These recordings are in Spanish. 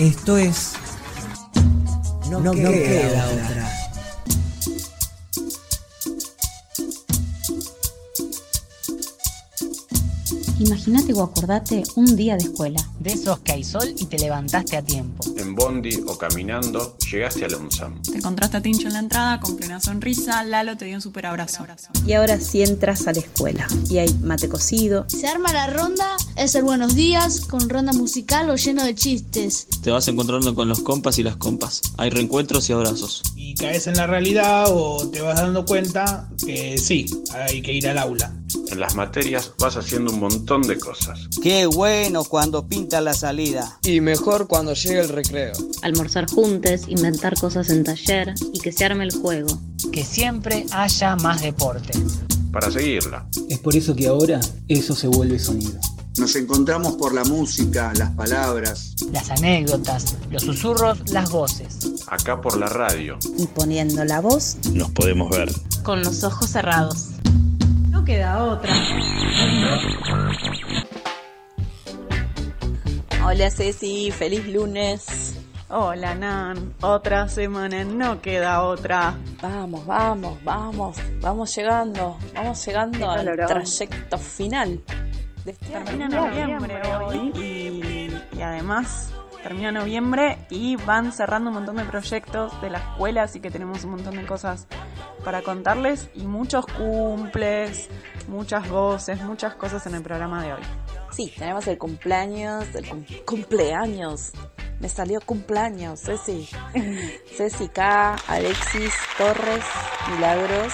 Esto es. No, no queda, queda otra. Imagínate o acordate un día de escuela. De esos que hay sol y te levantaste a tiempo. En bondi o caminando llegaste al UNSAM. Te encontraste a Tincho en la entrada con plena sonrisa, Lalo te dio un super abrazo. Y ahora sí entras a la escuela y hay mate cocido. Se arma la ronda, es el buenos días con ronda musical o lleno de chistes. Te vas encontrando con los compas y las compas. Hay reencuentros y abrazos. Y caes en la realidad o te vas dando cuenta que sí, hay que ir al aula. En las materias vas haciendo un montón de cosas. Qué bueno cuando pinta la salida. Y mejor cuando llega el recreo. Almorzar juntos, inventar cosas en taller y que se arme el juego. Que siempre haya más deporte. Para seguirla. Es por eso que ahora eso se vuelve sonido. Nos encontramos por la música, las palabras, las anécdotas, los susurros, las voces. Acá por la radio. Y poniendo la voz, nos podemos ver. Con los ojos cerrados. Queda otra. Hola Ceci, feliz lunes. Hola Nan, otra semana, no queda otra. Vamos, vamos, vamos, vamos llegando, vamos llegando al trayecto final. De este Termina noviembre hoy y, y además termina noviembre y van cerrando un montón de proyectos de la escuela, así que tenemos un montón de cosas para contarles y muchos cumples, muchas voces, muchas cosas en el programa de hoy. Sí, tenemos el cumpleaños, el cumpleaños. Me salió cumpleaños, Ceci. Ceci K, Alexis Torres, Milagros,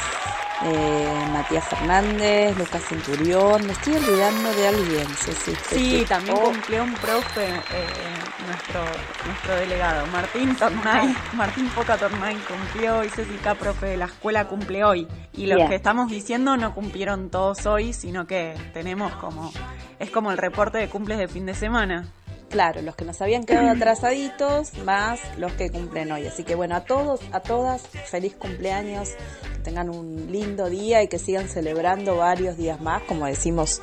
eh, Matías Fernández, Lucas Centurión. Me estoy olvidando de alguien, Ceci. Sí, también cumplió un profe, eh, nuestro, nuestro delegado, Martín Tornay. Martín Poca Tornay cumplió y Ceci K, profe de la escuela, cumple hoy. Y los que estamos diciendo no cumplieron todos hoy, sino que tenemos como. Es como el reporte de cumples de fin de semana. Claro, los que nos habían quedado atrasaditos, más los que cumplen hoy. Así que bueno, a todos, a todas, feliz cumpleaños, que tengan un lindo día y que sigan celebrando varios días más, como decimos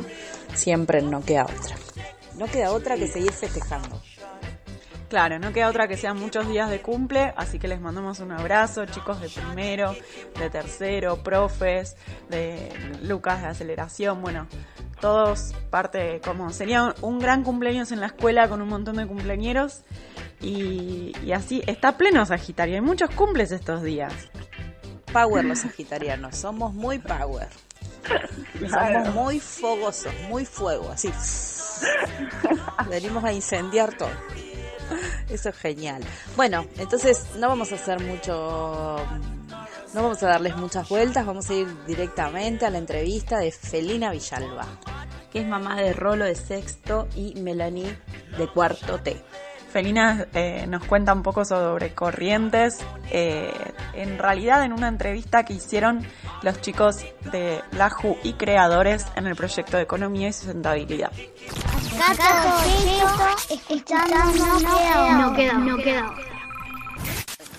siempre, no queda otra. No queda otra que seguir festejando. Claro, no queda otra que sean muchos días de cumple, así que les mandamos un abrazo, chicos de primero, de tercero, profes, de Lucas de aceleración, bueno, todos parte como sería un gran cumpleaños en la escuela con un montón de cumpleañeros y, y así está pleno Sagitario, hay muchos cumples estos días. Power los sagitarianos, somos muy power. Somos muy fogosos, muy fuego, así. Venimos a incendiar todo. Eso es genial. Bueno, entonces no vamos a hacer mucho, no vamos a darles muchas vueltas, vamos a ir directamente a la entrevista de Felina Villalba, que es mamá de Rolo de sexto y Melanie de cuarto T. Felina eh, nos cuenta un poco sobre Corrientes, eh, en realidad en una entrevista que hicieron los chicos de LAJU y creadores en el proyecto de Economía y Sustentabilidad. no queda, no queda.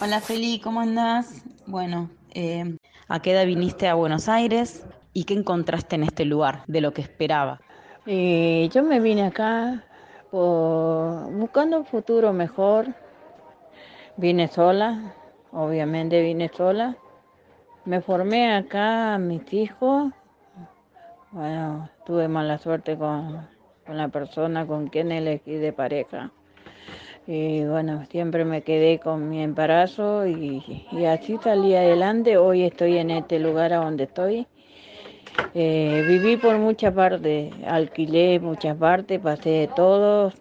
Hola Feli, ¿cómo andás? Bueno, eh, ¿a qué edad viniste a Buenos Aires y qué encontraste en este lugar de lo que esperaba? Eh, yo me vine acá buscando un futuro mejor. Vine sola, obviamente vine sola. Me formé acá mis hijos. Bueno, tuve mala suerte con, con la persona con quien elegí de pareja. Y bueno, siempre me quedé con mi embarazo y, y así salí adelante. Hoy estoy en este lugar a donde estoy. Eh, viví por muchas partes, alquilé muchas partes, pasé de todo,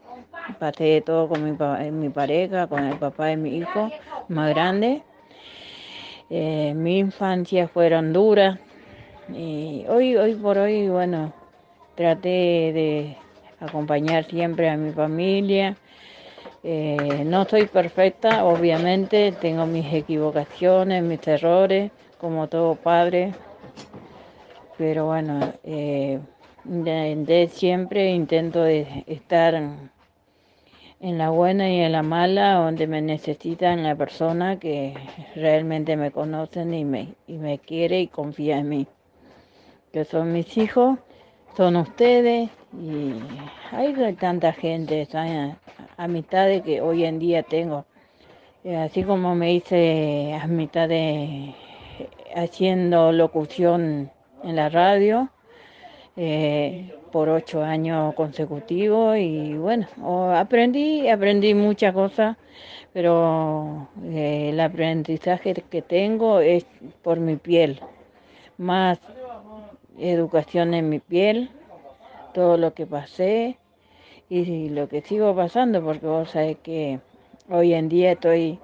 pasé de todo con mi, pa- mi pareja, con el papá de mi hijo más grande. Eh, mi infancia fueron duras y hoy, hoy por hoy, bueno, traté de acompañar siempre a mi familia. Eh, no soy perfecta, obviamente, tengo mis equivocaciones, mis errores, como todo padre, pero bueno, eh, De, siempre intento de estar en la buena y en la mala, donde me necesitan la persona que realmente me conocen y me, y me quiere y confía en mí. Que son mis hijos, son ustedes y hay tanta gente, ¿saben? amistades que hoy en día tengo. Eh, Así como me hice a mitad de haciendo locución en la radio eh, por ocho años consecutivos y bueno, aprendí, aprendí muchas cosas, pero eh, el aprendizaje que tengo es por mi piel, más educación en mi piel, todo lo que pasé y lo que sigo pasando, porque vos sabés que hoy en día estoy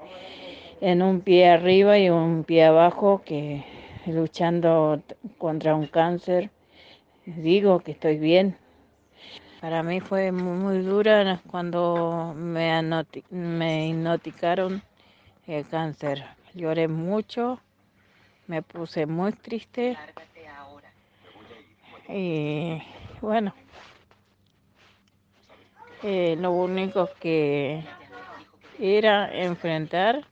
en un pie arriba y un pie abajo, que luchando contra un cáncer, digo que estoy bien. Para mí fue mu- muy dura cuando me, me diagnosticaron el cáncer. Lloré mucho, me puse muy triste y bueno, eh, lo único que era enfrentar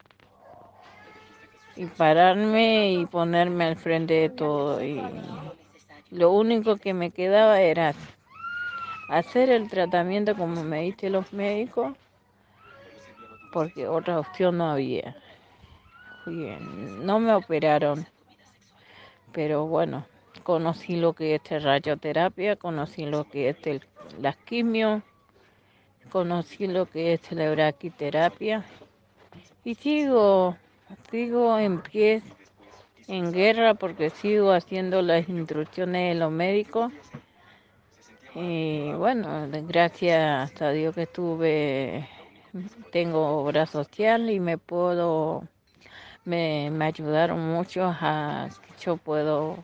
y pararme y ponerme al frente de todo. Y lo único que me quedaba era hacer el tratamiento como me diste los médicos, porque otra opción no había. No me operaron, pero bueno, conocí lo que es radioterapia, conocí lo que es el, las quimio, conocí lo que es la braquiterapia y sigo, sigo en pie, en guerra, porque sigo haciendo las instrucciones de los médicos. Y bueno, gracias a Dios que estuve, tengo obra social y me puedo, me, me ayudaron mucho a que yo puedo,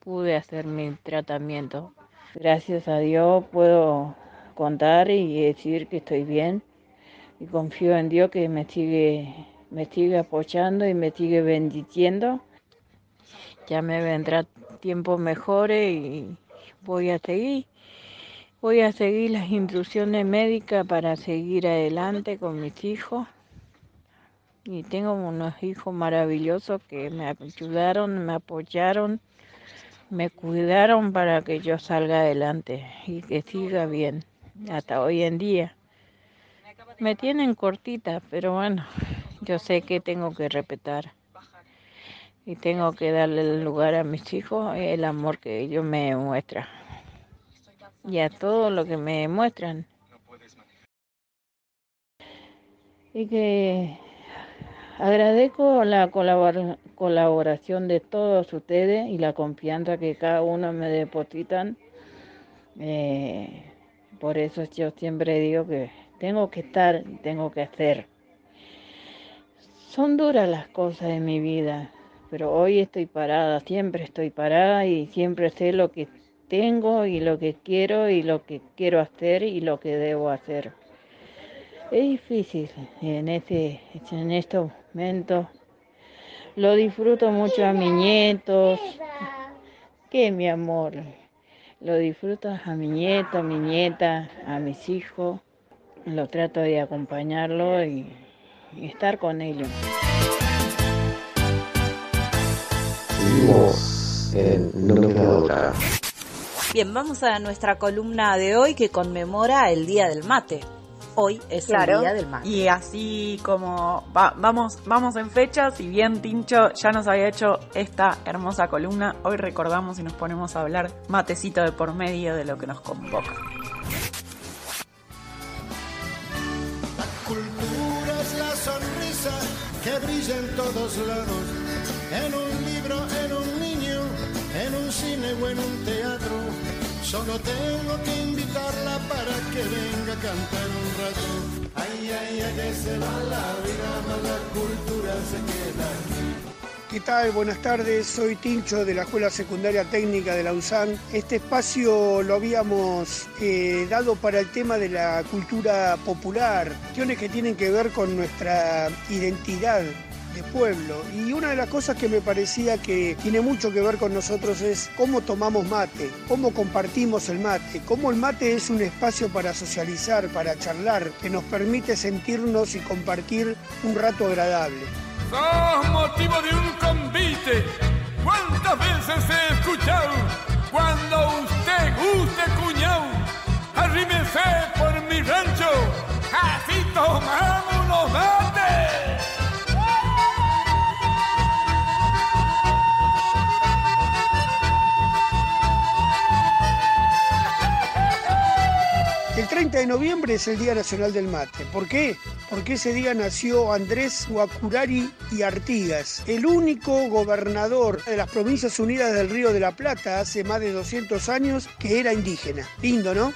pude hacer mi tratamiento. Gracias a Dios puedo contar y decir que estoy bien y confío en Dios que me sigue, me sigue apoyando y me sigue bendiciendo. Ya me vendrá tiempos mejores y voy a seguir. Voy a seguir las instrucciones médicas para seguir adelante con mis hijos. Y tengo unos hijos maravillosos que me ayudaron, me apoyaron, me cuidaron para que yo salga adelante y que siga bien hasta hoy en día. Me tienen cortita, pero bueno, yo sé que tengo que respetar y tengo que darle lugar a mis hijos, el amor que ellos me muestran y a todo lo que me muestran. Y que agradezco la colabor- colaboración de todos ustedes y la confianza que cada uno me depositan. Eh, por eso yo siempre digo que tengo que estar, y tengo que hacer. Son duras las cosas de mi vida, pero hoy estoy parada, siempre estoy parada y siempre sé lo que tengo y lo que quiero y lo que quiero hacer y lo que debo hacer. Es difícil en este, en estos momentos. Lo disfruto mucho a mis nietos. Que mi amor. Lo disfruto a mi nieto, a mi nieta, a mis hijos. Lo trato de acompañarlo y, y estar con ellos. Seguimos en No me queda otra. Bien, vamos a nuestra columna de hoy que conmemora el Día del Mate. Hoy es el Día del Mate. Y así como va- vamos, vamos en fecha, si bien Tincho ya nos había hecho esta hermosa columna, hoy recordamos y nos ponemos a hablar matecito de por medio de lo que nos convoca. Sonrisa que brilla en todos lados, en un libro, en un niño, en un cine o en un teatro. Solo tengo que invitarla para que venga a cantar un rato. Ay, ay, ay, que se va la vida, más la cultura se queda. ¿Qué tal? Buenas tardes, soy Tincho de la Escuela Secundaria Técnica de la USAN. Este espacio lo habíamos eh, dado para el tema de la cultura popular, cuestiones que tienen que ver con nuestra identidad de pueblo. Y una de las cosas que me parecía que tiene mucho que ver con nosotros es cómo tomamos mate, cómo compartimos el mate, cómo el mate es un espacio para socializar, para charlar, que nos permite sentirnos y compartir un rato agradable. Sos motivo de un convite. ¿Cuántas veces he escuchado? Cuando usted guste, cuñado, arrímese por mi rancho. Así tomamos 30 de noviembre es el Día Nacional del Mate. ¿Por qué? Porque ese día nació Andrés Guacurari y Artigas, el único gobernador de las Provincias Unidas del Río de la Plata hace más de 200 años que era indígena. Lindo, ¿no?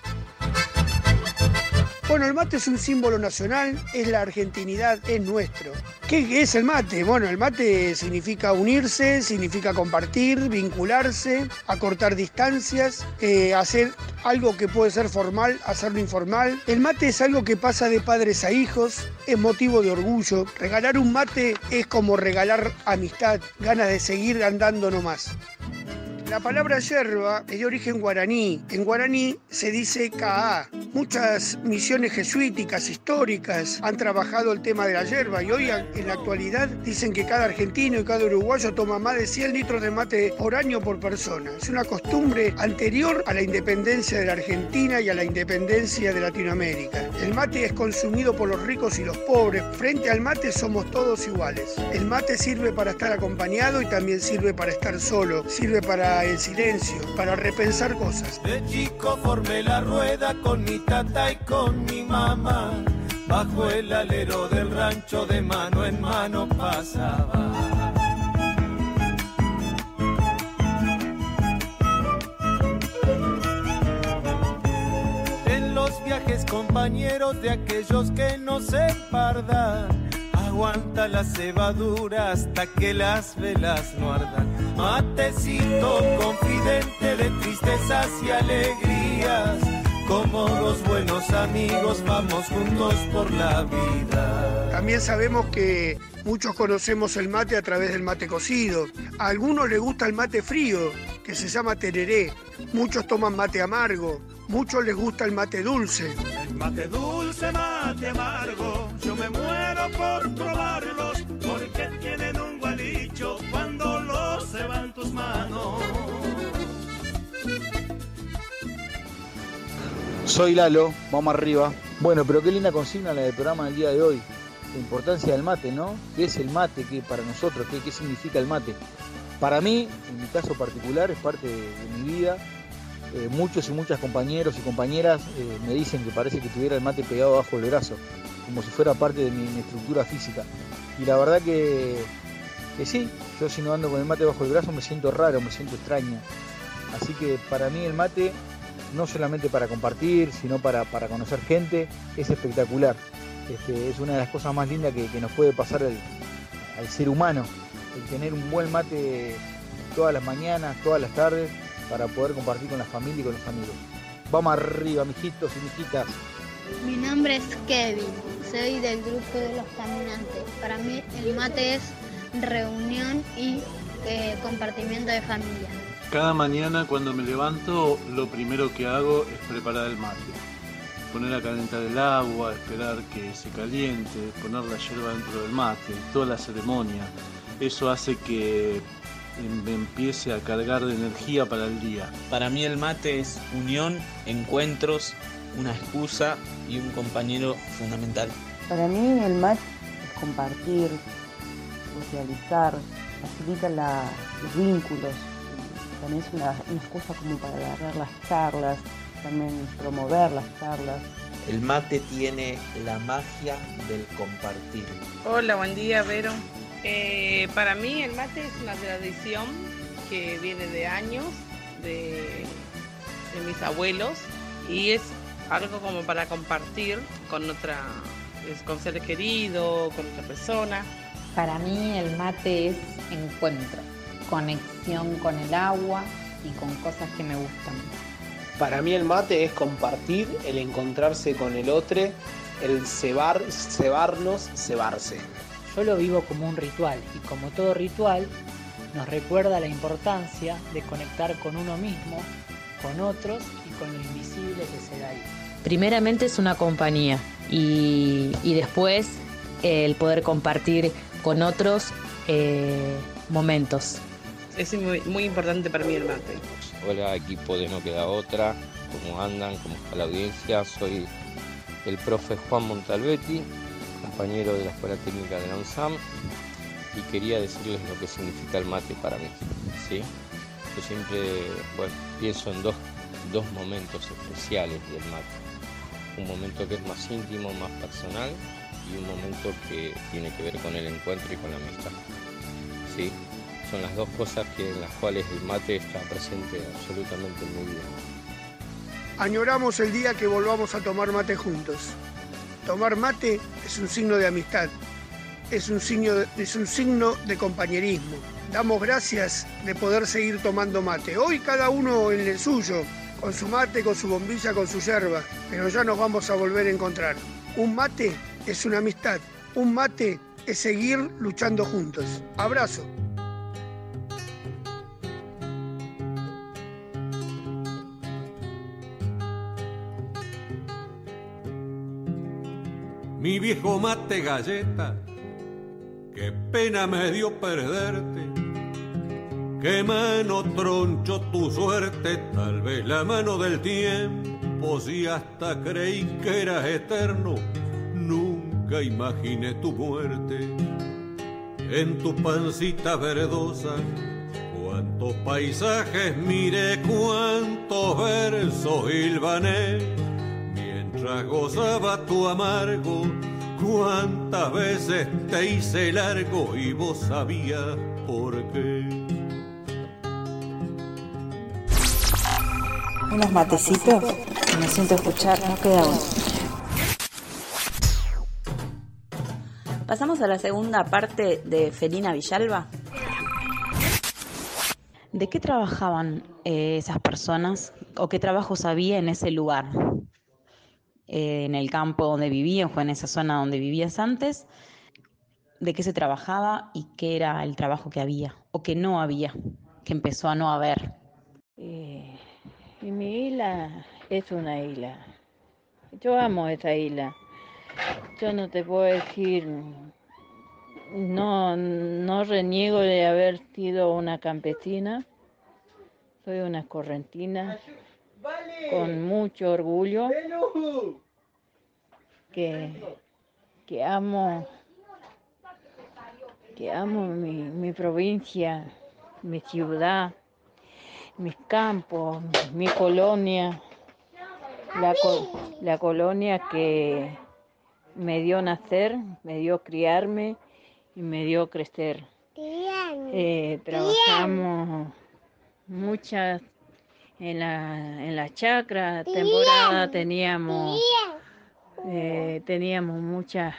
Bueno, el mate es un símbolo nacional, es la argentinidad, es nuestro. ¿Qué es el mate? Bueno, el mate significa unirse, significa compartir, vincularse, acortar distancias, eh, hacer algo que puede ser formal, hacerlo informal. El mate es algo que pasa de padres a hijos, es motivo de orgullo. Regalar un mate es como regalar amistad, ganas de seguir andando nomás. La palabra yerba es de origen guaraní. En guaraní se dice Ka'a. Muchas misiones jesuíticas históricas han trabajado el tema de la yerba y hoy en la actualidad dicen que cada argentino y cada uruguayo toma más de 100 litros de mate por año por persona. Es una costumbre anterior a la independencia de la Argentina y a la independencia de Latinoamérica. El mate es consumido por los ricos y los pobres. Frente al mate somos todos iguales. El mate sirve para estar acompañado y también sirve para estar solo. Sirve para el silencio, para repensar cosas. De chico formé la rueda con mi tata y con mi mamá. Bajo el alero del rancho de mano en mano pasaba. En los viajes compañeros de aquellos que no se empardan. Aguanta la cebadura hasta que las velas no ardan. Matecito confidente de tristezas y alegrías. Como los buenos amigos vamos juntos por la vida. También sabemos que muchos conocemos el mate a través del mate cocido. A algunos les gusta el mate frío, que se llama tereré. Muchos toman mate amargo. Muchos les gusta el mate dulce. El mate dulce, mate amargo, yo me muero por probarlos porque tienen un gualicho cuando los se tus manos. Soy Lalo, vamos arriba. Bueno, pero qué linda consigna la del programa del día de hoy. La importancia del mate, ¿no? ¿Qué es el mate? ¿Qué para nosotros? ¿Qué, significa el mate? Para mí, en mi caso particular, es parte de, de mi vida. Eh, muchos y muchas compañeros y compañeras eh, me dicen que parece que tuviera el mate pegado bajo el brazo, como si fuera parte de mi, estructura física. Y la verdad que, que sí, yo si no ando con el mate bajo el brazo me siento raro, me siento extraña. Así que para mí el mate, no solamente para compartir, sino para, para conocer gente, es espectacular. Este, es una de las cosas más lindas que, nos puede pasar al, al ser humano, el tener un buen mate todas las mañanas, todas las tardes, para poder compartir con la familia y con los amigos. Vamos arriba, mijitos y mijitas. Mi nombre es Kevin, soy del grupo de los caminantes. Para mí el mate es reunión y eh, compartimiento de familia. Cada mañana cuando me levanto lo primero que hago es preparar el mate. Poner a calentar el agua, esperar que se caliente, poner la hierba dentro del mate, toda la ceremonia. Eso hace que me empiece a cargar de energía para el día. Para mí el mate es unión, encuentros, una excusa y un compañero fundamental. Para mí el mate es compartir, socializar, facilita la, los vínculos, también es una, una excusa como para agarrar las charlas, también promover las charlas. El mate tiene la magia del compartir. Hola, buen día, Vero. Eh, para mí el mate es una tradición que viene de años, de, de mis abuelos, y es algo como para compartir con otra, con seres queridos, con otra persona. Para mí el mate es encuentro, conexión con el agua y con cosas que me gustan. Para mí el mate es compartir, el encontrarse con el otro, el cebar, cebarnos, cebarse. Yo lo vivo como un ritual y como todo ritual nos recuerda la importancia de conectar con uno mismo, con otros con lo invisible que se da ahí. Primeramente es una compañía y, y después el poder compartir con otros eh, momentos. Es muy, muy importante para mí el mate. Hola equipo de No Queda Otra, ¿cómo andan? ¿Cómo está la audiencia? Soy el profe Juan Montalbetti, compañero de la Escuela Técnica de la UNSAM y quería decirles lo que significa el mate para mí. ¿sí? Yo siempre bueno, pienso en dos, dos momentos especiales del mate. Un momento que es más íntimo, más personal y un momento que tiene que ver con el encuentro y con la amistad. ¿sí? Son las dos cosas que, en las cuales el mate está presente absolutamente en mi vida. Añoramos el día que volvamos a tomar mate juntos. Tomar mate es un signo de amistad, es un signo es un signo de compañerismo. Damos gracias de poder seguir tomando mate. Hoy cada uno en el suyo, con su mate, con su bombilla, con su yerba, pero ya nos vamos a volver a encontrar. Un mate es una amistad, un mate es seguir luchando juntos. Abrazo. Mi viejo mate galleta, qué pena me dio perderte. Qué mano troncho tu suerte, tal vez la mano del tiempo, si hasta creí que eras eterno, nunca imaginé tu muerte. En tu pancita verdosa, cuántos paisajes miré, cuántos versos hilvané mientras gozaba tu amargo, cuántas veces te hice largo y vos sabías por qué. Unos matecitos me siento escuchar, no queda uno. Pasamos a la segunda parte de Felina Villalba. ¿De qué trabajaban eh, esas personas o qué trabajos había en ese lugar? Eh, en el campo donde vivían o en esa zona donde vivías antes, de qué se trabajaba y qué era el trabajo que había o que no había, que empezó a no haber. Eh, y mi isla es una isla. Yo amo esa isla. Yo no te puedo decir, no, no reniego de haber sido una campesina. Soy una correntina con mucho orgullo que, que amo que amo mi, mi provincia, mi ciudad, mis campos, mi colonia, la, co- la colonia que me dio nacer, me dio criarme y me dio crecer. Eh, trabajamos muchas en la, en la chacra, temporada teníamos, eh, teníamos muchas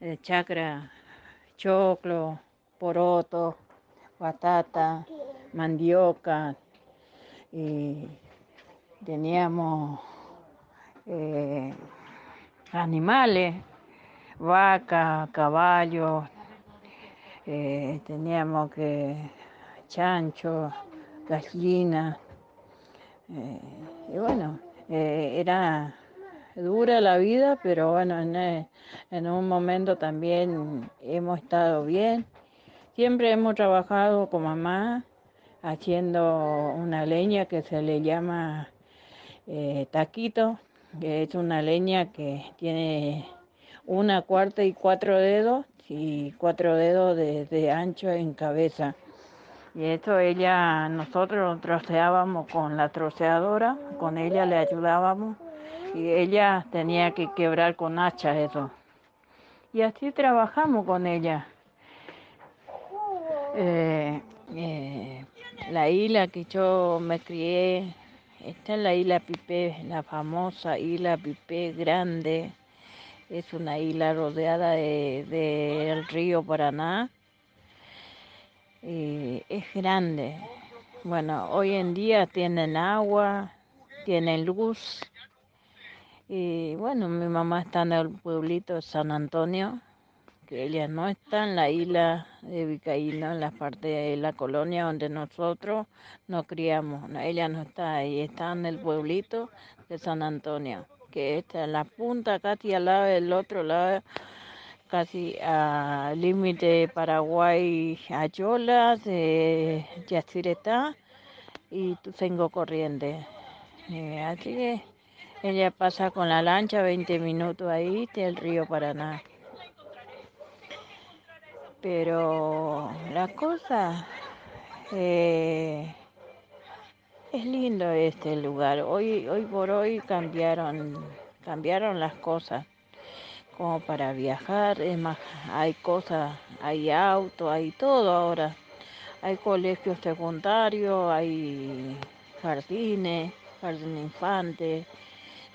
eh, chacra, choclo, poroto, batata, mandioca, y teníamos eh, animales, vaca, caballos, eh, teníamos que chancho, gallina, eh, y bueno, era dura la vida, pero bueno, en, en un momento también hemos estado bien. Siempre hemos trabajado con mamá haciendo una leña que se le llama eh, taquito, que es una leña que tiene una cuarta y cuatro dedos y cuatro dedos de, ancho en cabeza. Y esto ella, nosotros troceábamos con la troceadora, con ella le ayudábamos y ella tenía que quebrar con hacha eso. Y así trabajamos con ella. Eh, eh, la isla que yo me crié, esta es la isla Pipé, la famosa isla Pipé grande. Es una isla rodeada de- del río Paraná. Y es grande. Bueno, hoy en día tienen agua, tienen luz. Y bueno, mi mamá está en el pueblito de San Antonio, que no está en la isla de Vicaíno, en la parte de la colonia donde nosotros nos criamos. Ella no está ahí, está en el pueblito de San Antonio, que está en la punta, casi al lado del otro lado, casi al límite de Paraguay, Ayolas, de Yacyretá y Tucengo Corriente. Eh, así que ella pasa con la lancha 20 minutos ahí del río Paraná. Pero la cosa eh, es lindo este lugar. Hoy, hoy por hoy cambiaron, cambiaron las cosas como para viajar. Es más, hay cosas, hay auto, hay todo ahora. Hay colegios secundarios, hay jardines, jardín infante,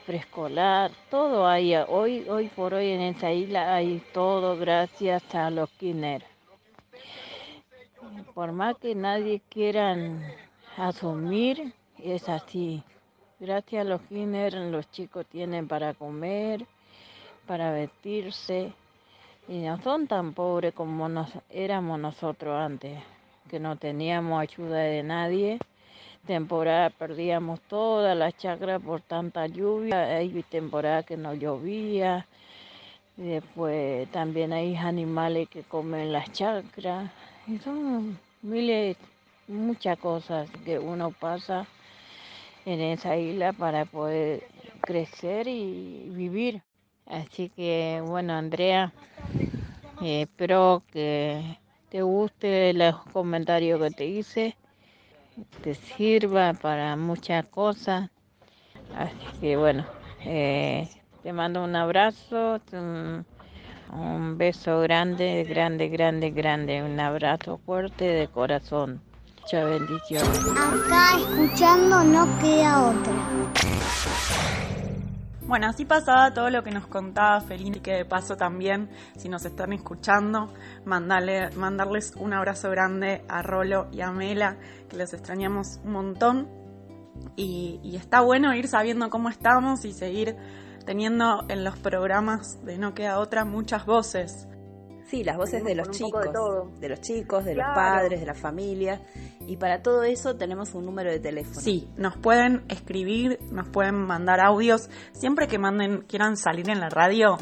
preescolar, todo hay. Hoy, hoy por hoy en esa isla hay todo gracias a los Kinner. Por más que nadie quieran asumir, es así. Gracias a los Kinner los chicos tienen para comer, para vestirse y no son tan pobres como nos, éramos nosotros antes, que no teníamos ayuda de nadie temporada perdíamos todas las chacras por tanta lluvia, hay temporada que no llovía, y después también hay animales que comen las chacras, y son miles, muchas cosas que uno pasa en esa isla para poder crecer y vivir. Así que bueno, Andrea, eh, espero que te guste los comentarios que te hice te sirva para muchas cosas. Así que bueno, eh, te mando un abrazo, un, un beso grande, grande, grande, grande, un abrazo fuerte de corazón. Muchas bendiciones. Acá escuchando no queda otra. Bueno, así pasaba todo lo que nos contaba Felini, que de paso también, si nos están escuchando, mandarle, mandarles un abrazo grande a Rolo y a Mela, que los extrañamos un montón. Y, y está bueno ir sabiendo cómo estamos y seguir teniendo en los programas de No Queda Otra muchas voces. Sí, las voces de los chicos, de los chicos, de los padres, de la familia. Y para todo eso tenemos un número de teléfono. Sí, nos pueden escribir, nos pueden mandar audios. Siempre que manden, quieran salir en la radio,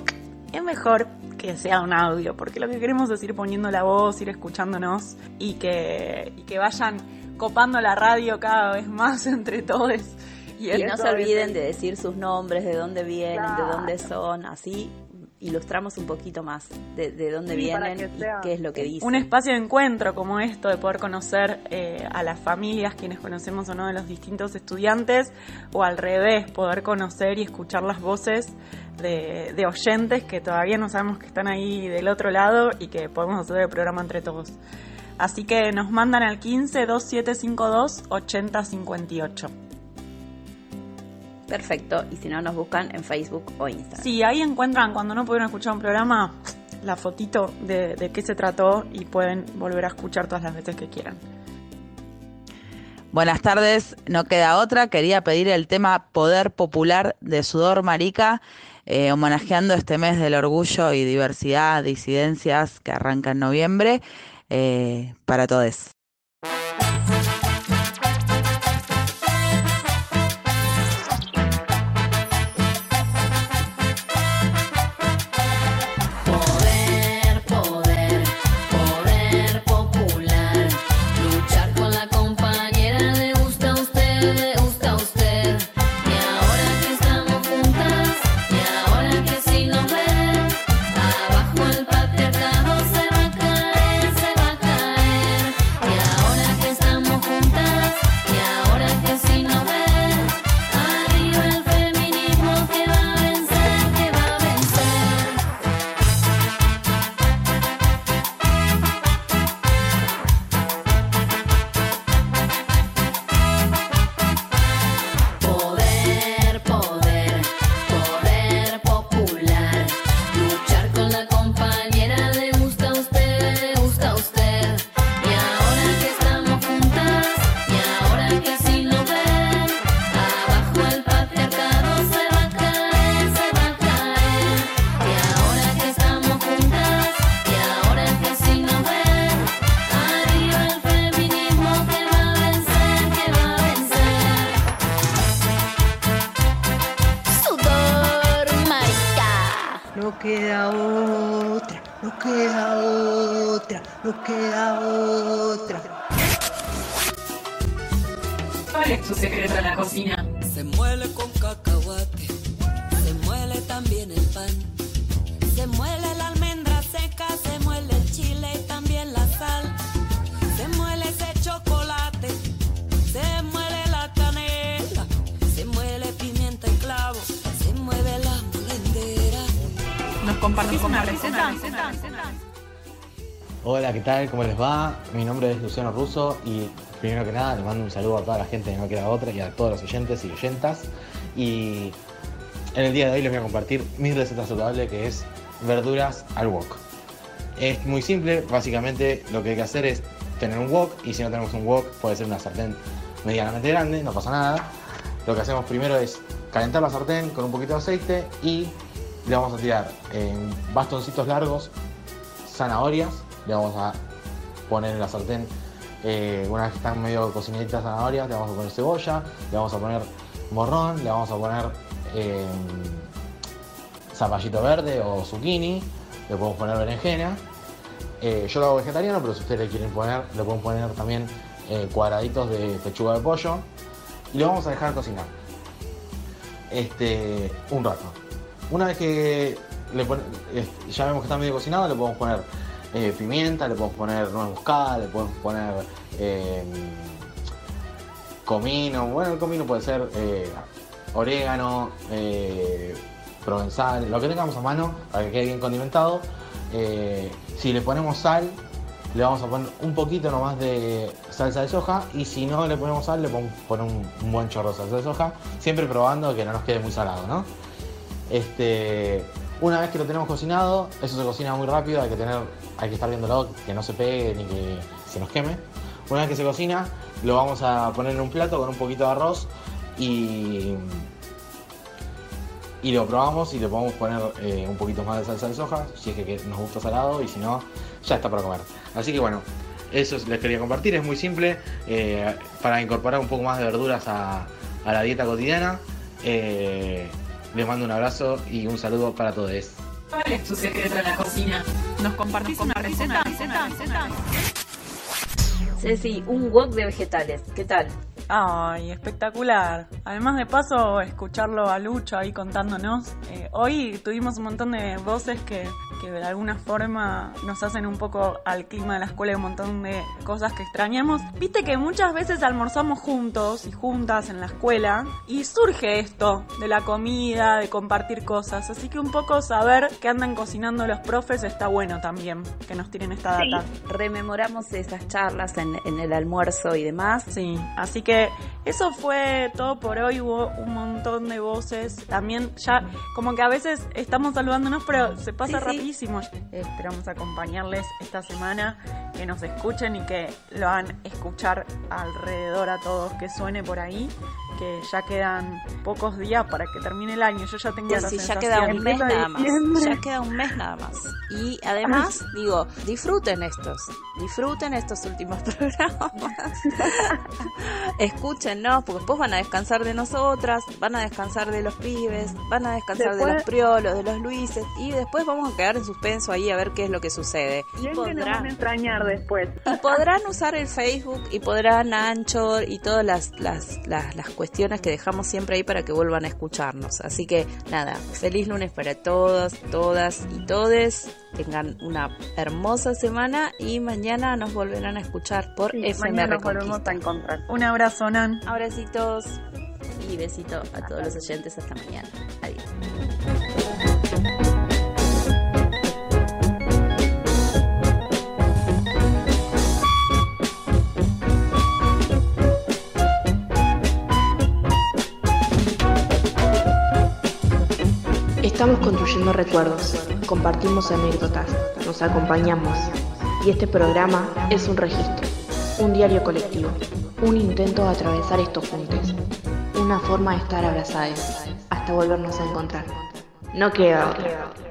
es mejor que sea un audio, porque lo que queremos es ir poniendo la voz, ir escuchándonos y que, y que vayan copando la radio cada vez más entre todos. Y, no se olviden de decir sus nombres, de dónde vienen, Claro. de dónde son, así ilustramos un poquito más de, de dónde Sí, vienen y qué es lo que dicen. Un espacio de encuentro como esto, de poder conocer eh, a las familias, quienes conocemos o no de los distintos estudiantes, o al revés, poder conocer y escuchar las voces de, de oyentes que todavía no sabemos que están ahí del otro lado y que podemos hacer el programa entre todos. Así que nos mandan al 15 2752 8058. Perfecto, y si no nos buscan en Facebook o Instagram. Sí, ahí encuentran cuando no pudieron escuchar un programa la fotito de, de qué se trató y pueden volver a escuchar todas las veces que quieran. Buenas tardes, no queda otra. Quería pedir el tema Poder Popular de Sudor Marica, eh, homenajeando este mes del orgullo y diversidad, disidencias que arranca en noviembre, eh, para todos. ¿Cuál es tu secreto en la cocina? Se muele con cacahuate, se muele también el pan. Se muele la almendra seca, se muele el chile y también la sal. Se muele ese chocolate, se muele la canela, se muele pimienta y clavo, se mueve la molendera. ¿Nos compartís una receta? Hola, ¿qué tal? ¿Cómo les va? Mi nombre es Luciano Russo y primero que nada les mando un saludo a toda la gente de No Queda Otra y a todos los oyentes y oyentas. Y en el día de hoy les voy a compartir mi receta saludable que es verduras al wok. Es muy simple, básicamente lo que hay que hacer es tener un wok y si no tenemos un wok puede ser una sartén medianamente grande, no pasa nada. Lo que hacemos primero es calentar la sartén con un poquito de aceite y le vamos a tirar bastoncitos largos zanahorias, le vamos a poner en la sartén eh, una vez que están medio cocinaditas zanahorias, le vamos a poner cebolla, le vamos a poner morrón, le vamos a poner eh, zapallito verde o zucchini, le podemos poner berenjena. Eh, yo lo hago vegetariano, pero si ustedes le quieren poner, le pueden poner también eh, cuadraditos de pechuga de pollo y lo vamos a dejar cocinar este, un rato. Una vez que ya vemos que está medio cocinado, le podemos poner eh, pimienta, le podemos poner nuez moscada, le podemos poner eh, comino. Bueno, el comino puede ser eh, orégano, provenzal, lo que tengamos a mano para que quede bien condimentado. Si le ponemos sal, le vamos a poner un poquito nomás de salsa de soja y si no le ponemos sal, le podemos poner un, un buen chorro de salsa de soja, siempre probando que no nos quede muy salado, ¿no? Este, una vez que lo tenemos cocinado, eso se cocina muy rápido, hay que tener, hay que estar viéndolo, que no se pegue ni que se nos queme. Una vez que se cocina, lo vamos a poner en un plato con un poquito de arroz y, y lo probamos y le podemos poner eh, un poquito más de salsa de soja, si es que, nos gusta salado y si no, ya está para comer. Así que bueno, eso les quería compartir, es muy simple, eh, para incorporar un poco más de verduras a, a la dieta cotidiana. Eh, les mando un abrazo y un saludo para todos. ¿Cuál es tu secreto en la cocina? ¿Nos compartís una receta? Ceci, un wok de vegetales. ¿Qué tal? Ay, espectacular. Además de paso, escucharlo a Lucho ahí contándonos. Eh, hoy tuvimos un montón de voces que, que de alguna forma nos hacen un poco al clima de la escuela y un montón de cosas que extrañamos. Viste que muchas veces almorzamos juntos y juntas en la escuela y surge esto de la comida, de compartir cosas. Así que un poco saber qué andan cocinando los profes está bueno también, que nos tiren esta Sí, data. rememoramos esas charlas en, en el almuerzo y demás. Sí, así que eso fue todo por hoy. Hubo un montón de voces. También ya, como que a veces estamos saludándonos, pero se pasa Sí, sí. rapidísimo. Esperamos acompañarles esta semana, que nos escuchen y que lo hagan escuchar alrededor a todos, que suene por ahí, que ya quedan pocos días para que termine el año. Yo ya tengo Ya, esa sí, ya queda un mes nada más. Ya queda un mes nada más. Y además, digo, disfruten estos. Disfruten estos últimos programas. Escúchennos, porque después van a descansar de nosotras, van a descansar de los pibes, van a descansar de los priolos, de los luises. Y después vamos a quedar en suspenso ahí a ver qué es lo que sucede. Y que nos van a podrán, extrañar después. y podrán usar el Facebook y podrán Anchor y todas las, las, las, las cuestiones que dejamos siempre ahí para que vuelvan a escucharnos. Así que nada, feliz lunes para todos, todas y todes. Tengan una hermosa semana y mañana nos volverán a escuchar por Sí, FM mañana nos volvemos a encontrar. Un abrazo, Nan. Abracitos y besito a todos los oyentes. Hasta mañana. Adiós. Estamos construyendo recuerdos, compartimos anécdotas, nos acompañamos. Y este programa es un registro, un diario colectivo, un intento de atravesar estos puntos, una forma de estar abrazados hasta volvernos a encontrar. No queda otra.